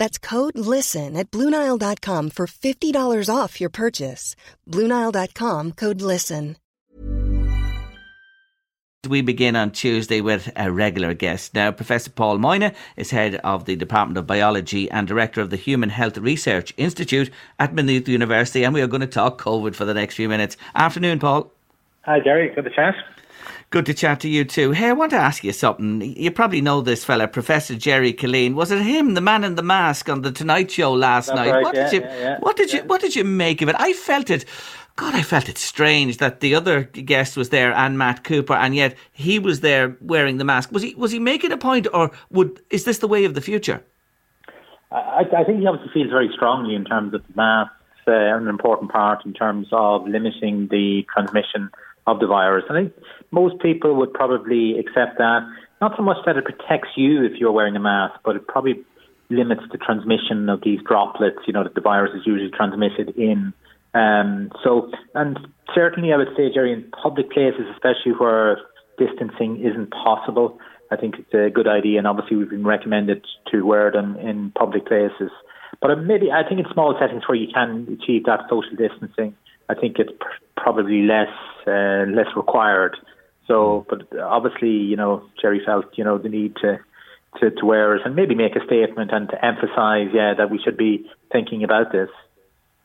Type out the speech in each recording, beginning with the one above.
That's code LISTEN at BlueNile.com for $50 off your purchase. BlueNile.com code LISTEN. We begin on Tuesday with a regular guest. Now, Professor Paul Moynagh is head of the Department of Biology and director of the Human Health Research Institute at Maynooth University, and we are going to talk COVID for the next few minutes. Afternoon, Paul. Hi, Jerry. Good to chat. Good to chat to you too. Hey, I want to ask you something. You probably know this fella, Professor Gerry Killeen. Was it him, the man in the mask, on the Tonight Show last That's night? right, what yeah, did you yeah, yeah, What did you What did you make of it? I felt it. God, I felt it strange that the other guest was there and Matt Cooper, and yet he was there wearing the mask. Was he Was he making a point, or would is this the way of the future? I, I think he obviously feels very strongly in terms of the masks uh, are an important part in terms of limiting the transmission of the virus. I think most people would probably accept that. Not so much that it protects you if you're wearing a mask, but it probably limits the transmission of these droplets, you know, that the virus is usually transmitted in. Um, so, and certainly I would say, Jerry, in public places, especially where distancing isn't possible, I think it's a good idea. And obviously we've been recommended to wear them in public places. But maybe I think in small settings where you can achieve that social distancing, I think it's pr- probably less uh, less required. So, but obviously, you know, Jerry felt you know the need to, to to wear it and maybe make a statement and to emphasise, yeah, that we should be thinking about this.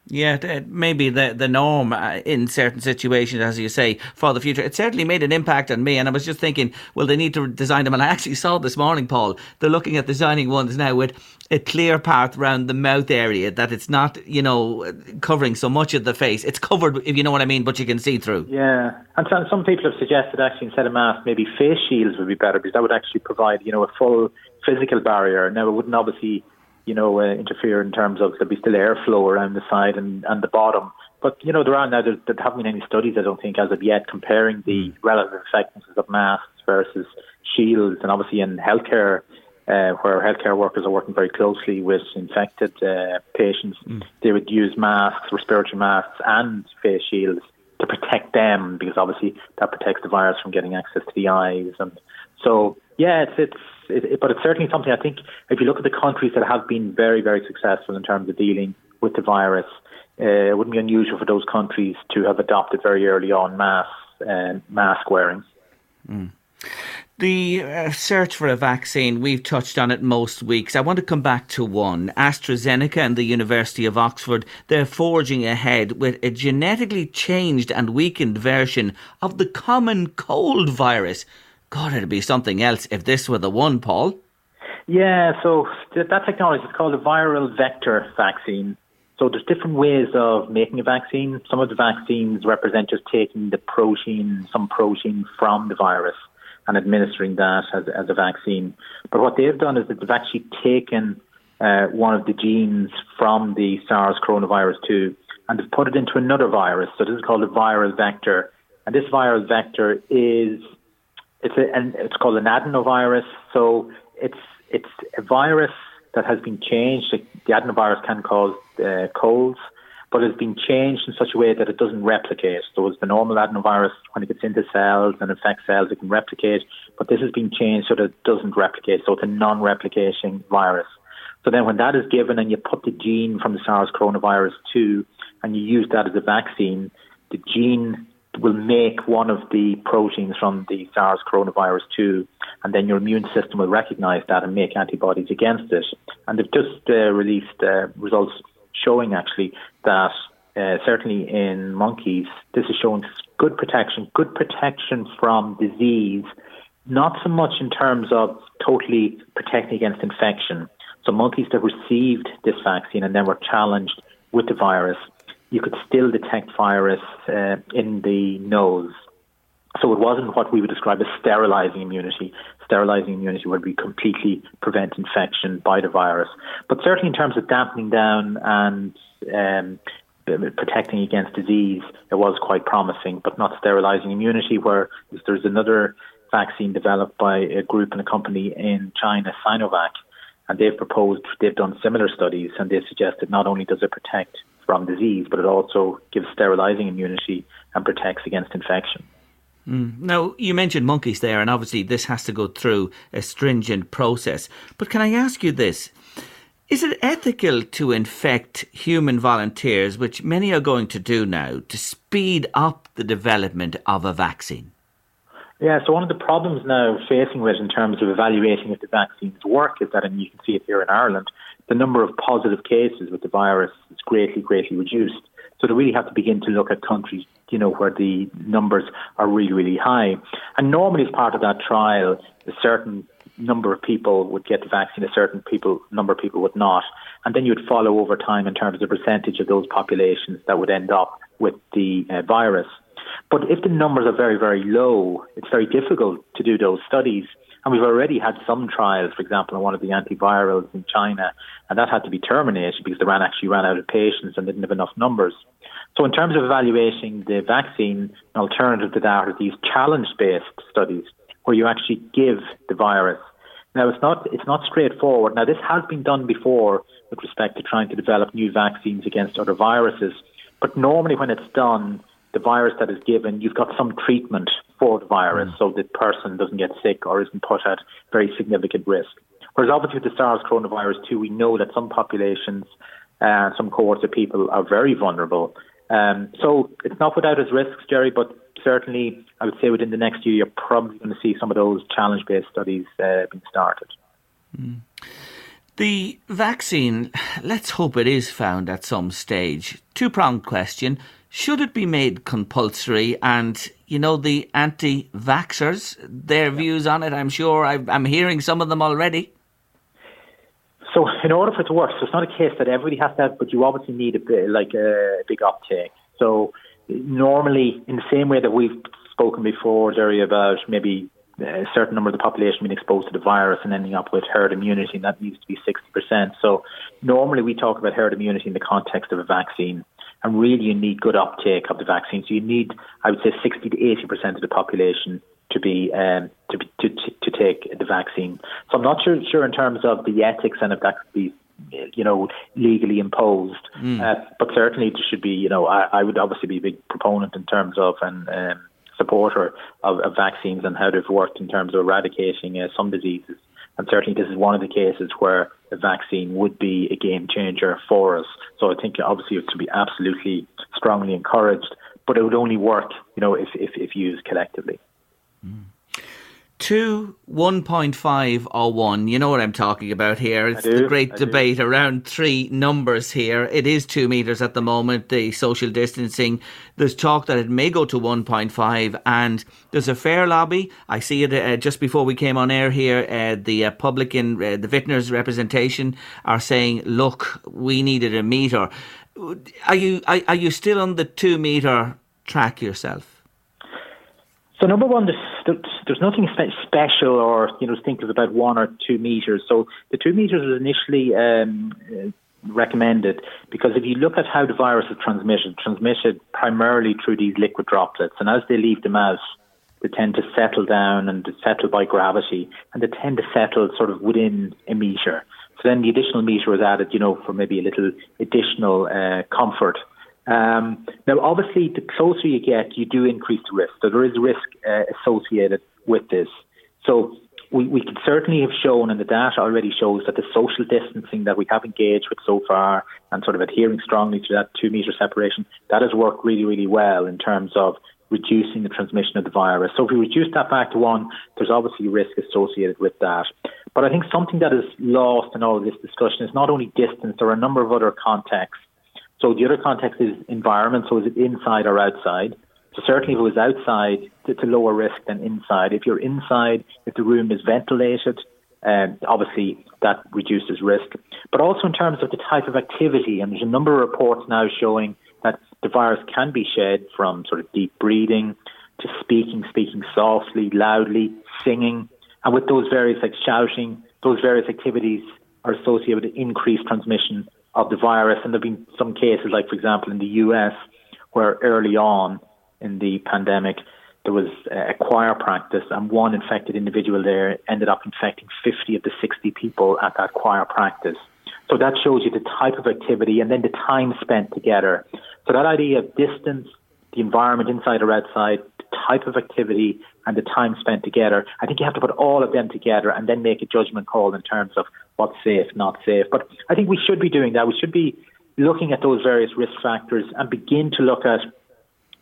Yeah, maybe the the norm uh, in certain situations, as you say, for the future. It certainly made an impact on me, and I was just thinking, well, they need to design them. And I actually saw this morning, Paul, they're looking at designing ones now with a clear part around the mouth area that it's not, you know, covering so much of the face. It's covered, if you know what I mean, but you can see through. Yeah, and some, some people have suggested actually instead of masks, maybe face shields would be better because that would actually provide you know a full physical barrier. Now it wouldn't obviously you know uh, interfere in terms of there'd be still airflow around the side and, and the bottom. But you know there are now there, there haven't been any studies I don't think as of yet comparing the relative effectiveness of masks versus shields, and obviously in healthcare. Uh, where healthcare workers are working very closely with infected uh, patients, they would use masks, respiratory masks, and face shields to protect them because obviously that protects the virus from getting access to the eyes. And so, yeah, it's it's it, but it's certainly something I think if you look at the countries that have been very very successful in terms of dealing with the virus, uh, it wouldn't be unusual for those countries to have adopted very early on mask uh, mask wearing. The uh, search for a vaccine, we've touched on it most weeks. I want to come back to one. AstraZeneca and the University of Oxford, they're forging ahead with a genetically changed and weakened version of the common cold virus. God, it'd be something else if this were the one, Paul. Yeah, so that technology is called a viral vector vaccine. So there's different ways of making a vaccine. Some of the vaccines represent just taking the protein, some protein from the virus and administering that as, as a vaccine. But what they've done is that they've actually taken uh, one of the genes from the SARS coronavirus 2 and they've put it into another virus. So this is called a viral vector. And this viral vector is it's a, and it's called an adenovirus. So it's it's a virus that has been changed. The adenovirus can cause uh, colds, but it's been changed in such a way that it doesn't replicate. So it's the normal adenovirus when it gets into cells and infects cells, it can replicate. But this has been changed so that it doesn't replicate. So it's a non-replicating virus. So then when that is given and you put the gene from the SARS coronavirus 2 and you use that as a vaccine, the gene will make one of the proteins from the SARS coronavirus 2, and then your immune system will recognize that and make antibodies against it. And they've just uh, released uh, results showing actually that uh, certainly in monkeys, this is showing good protection, good protection from disease, not so much in terms of totally protecting against infection. So monkeys that received this vaccine and then were challenged with the virus, you could still detect virus uh, in the nose. So it wasn't what we would describe as sterilizing immunity. Sterilizing immunity would be completely prevent infection by the virus. But certainly in terms of dampening down and um, protecting against disease, it was quite promising, but not sterilizing immunity, where there's another vaccine developed by a group and a company in China, Sinovac, and they've proposed, they've done similar studies, and they suggested not only does it protect from disease, but it also gives sterilizing immunity and protects against infection. Mm. Now, you mentioned monkeys there, and obviously this has to go through a stringent process. But can I ask you this? Is it ethical to infect human volunteers, which many are going to do now, to speed up the development of a vaccine? Yeah, so one of the problems now facing with in terms of evaluating if the vaccines work is that, and you can see it here in Ireland, the number of positive cases with the virus is greatly, greatly reduced. So they really have to begin to look at countries, you know, where the numbers are really, really high. And normally, as part of that trial, a certain number of people would get the vaccine, a certain people number of people would not, and then you'd follow over time in terms of the percentage of those populations that would end up with the uh, virus. But if the numbers are very, very low, it's very difficult to do those studies. And we've already had some trials, for example, on one of the antivirals in China, and that had to be terminated because they ran actually ran out of patients and didn't have enough numbers. So, in terms of evaluating the vaccine, an alternative to that are these challenge-based studies where you actually give the virus. Now, it's not it's not straightforward. Now, this has been done before with respect to trying to develop new vaccines against other viruses, but normally when it's done, the virus that is given, you've got some treatment for the virus mm. so the person doesn't get sick or isn't put at very significant risk. Whereas obviously with the SARS coronavirus 2, we know that some populations, uh, some cohorts of people are very vulnerable. Um, so it's not without its risks, Jerry, but certainly I would say within the next year you're probably going to see some of those challenge-based studies uh, being started. Mm. The vaccine, let's hope it is found at some stage. Two pronged question. Should it be made compulsory? And, you know, the anti vaxxers, their views on it, I'm sure i am hearing some of them already. So, in order for it to work, so it's not a case that everybody has to have, but you obviously need a bit, like a big uptake. So, normally, in the same way that we've spoken before, Jerry, about maybe uh, a certain number of the population being exposed to the virus and ending up with herd immunity, and that needs to be 60%. So, normally we talk about herd immunity in the context of a vaccine and really you need good uptake of the vaccine. So you need, I would say, 60 to 80 percent of the population to be um, to, be, to, to to take the vaccine. So I'm not sure sure in terms of the ethics and if that could be you know legally imposed, mm. uh, but certainly it should be. You know, I, I would obviously be a big proponent in terms of and. Um, supporter of, of, vaccines and how they've worked in terms of eradicating uh, some diseases. And certainly, this is one of the cases where a vaccine would be a game changer for us. So I think obviously it should be absolutely strongly encouraged, but it would only work, you know, if if, if used collectively. Mm. Two, 1.5 or 1. You know what I'm talking about here. It's the great I debate do. around three numbers here. It is two metres at the moment, the social distancing. There's talk that it may go to 1.5, and there's a fair lobby. I see it uh, just before we came on air here. Uh, the uh, publican, uh, the vintners representation are saying, look, we needed a metre. Are you, are, are you still on the two metre track yourself? So number one, there's, there's nothing special or you know think of about one or two meters. So the two meters was initially um, uh, recommended because if you look at how the virus is transmitted, transmitted primarily through these liquid droplets, and as they leave the mouth, they tend to settle down and settle by gravity, and they tend to settle sort of within a meter. So then the additional meter was added, you know, for maybe a little additional uh, comfort um, now, obviously, the closer you get, you do increase the risk. So there is risk uh, associated with this. So we, we can certainly have shown, and the data already shows that the social distancing that we have engaged with so far, and sort of adhering strongly to that two meter separation, that has worked really, really well in terms of reducing the transmission of the virus. So if we reduce that back to one, there's obviously risk associated with that. But I think something that is lost in all of this discussion is not only distance, there are a number of other contexts So the other context is environment. So is it inside or outside? So certainly if it was outside, it's a lower risk than inside. If you're inside, if the room is ventilated, um, obviously that reduces risk. But also in terms of the type of activity, and there's a number of reports now showing that the virus can be shed from sort of deep breathing to speaking, speaking softly, loudly, singing. And with those various like shouting, those various activities are associated with increased transmission of the virus. And there have been some cases, like for example in the US, where early on in the pandemic, there was a choir practice, and one infected individual there ended up infecting 50 of the 60 people at that choir practice. So that shows you the type of activity and then the time spent together. So that idea of distance, the environment inside or outside, the type of activity, and the time spent together, I think you have to put all of them together and then make a judgment call in terms of what's safe, not safe. But I think we should be doing that. We should be looking at those various risk factors and begin to look at,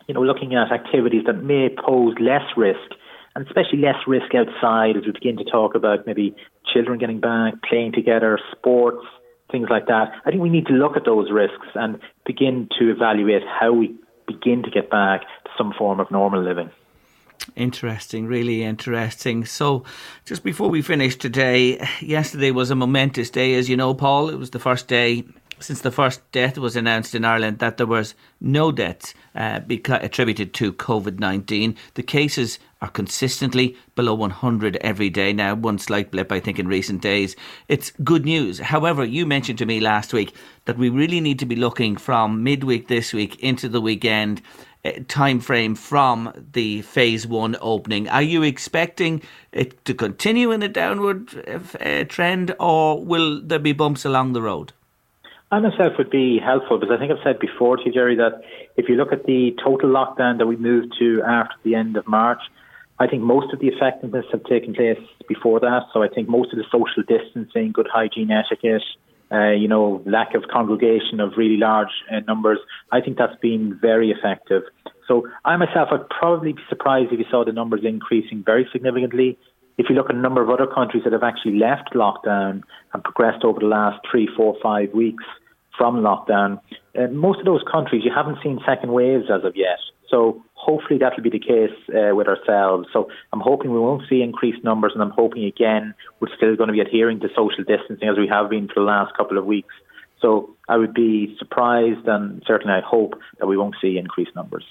you know, looking at activities that may pose less risk and especially less risk outside as we begin to talk about maybe children getting back, playing together, sports, things like that. I think we need to look at those risks and begin to evaluate how we begin to get back to some form of normal living. Interesting, really interesting. So, just before we finish today, yesterday was a momentous day, as you know, Paul. It was the first day since the first death was announced in Ireland that there was no deaths uh, beca- attributed to COVID 19. The cases are consistently below 100 every day now, one slight blip, I think, in recent days. It's good news. However, you mentioned to me last week that we really need to be looking from midweek this week into the weekend time frame from the phase one opening. Are you expecting it to continue in a downward uh, trend, or will there be bumps along the road? I myself would be helpful because I think I've said before to you, Jerry, that if you look at the total lockdown that we moved to after the end of March, I think most of the effectiveness have taken place before that. So I think most of the social distancing, good hygiene etiquette, uh, you know, lack of congregation of really large uh, numbers, I think that's been very effective. So I myself would probably be surprised if you saw the numbers increasing very significantly. If you look at a number of other countries that have actually left lockdown and progressed over the last three, four, five weeks from lockdown, uh, most of those countries you haven't seen second waves as of yet. So hopefully that will be the case uh, with ourselves. So I'm hoping we won't see increased numbers, and I'm hoping again we're still going to be adhering to social distancing as we have been for the last couple of weeks. So I would be surprised, and certainly I hope that we won't see increased numbers.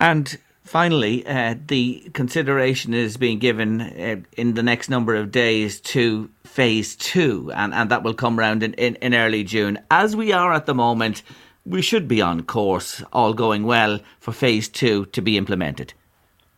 And finally, uh, the consideration is being given uh, in the next number of days to phase two, and, and that will come around in, in, in early June. As we are at the moment, we should be on course, all going well, for phase two to be implemented.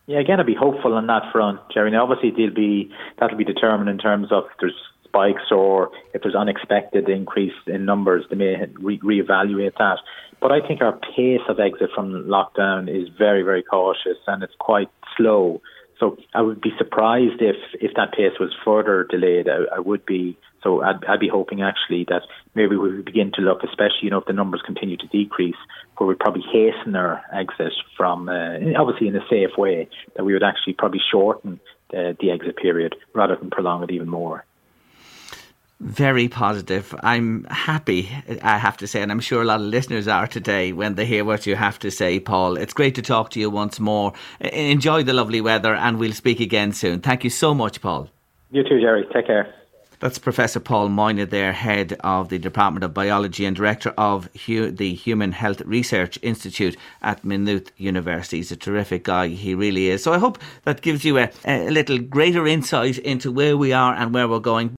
Yeah, again, I'd be hopeful on that front, Jerry. Now, obviously, they'll be that'll be determined in terms of if there's spikes or if there's unexpected increase in numbers, they may re- reevaluate that. But I think our pace of exit from lockdown is very, very cautious and it's quite slow. So I would be surprised if, if that pace was further delayed. I, I would be so I'd, I'd be hoping actually that maybe we would begin to look, especially you know if the numbers continue to decrease, where we'd probably hasten our exit from uh, obviously in a safe way, that we would actually probably shorten the, the exit period rather than prolong it even more very positive. I'm happy, I have to say, and I'm sure a lot of listeners are today when they hear what you have to say, Paul. It's great to talk to you once more. Enjoy the lovely weather, and we'll speak again soon. Thank you so much, Paul. You too, Jerry. Take care. That's Professor Paul Moynagh, there, head of the Department of Biology and director of the Human Health Research Institute at Maynooth University. He's a terrific guy, he really is. So I hope that gives you a, a little greater insight into where we are and where we're going.